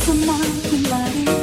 someone who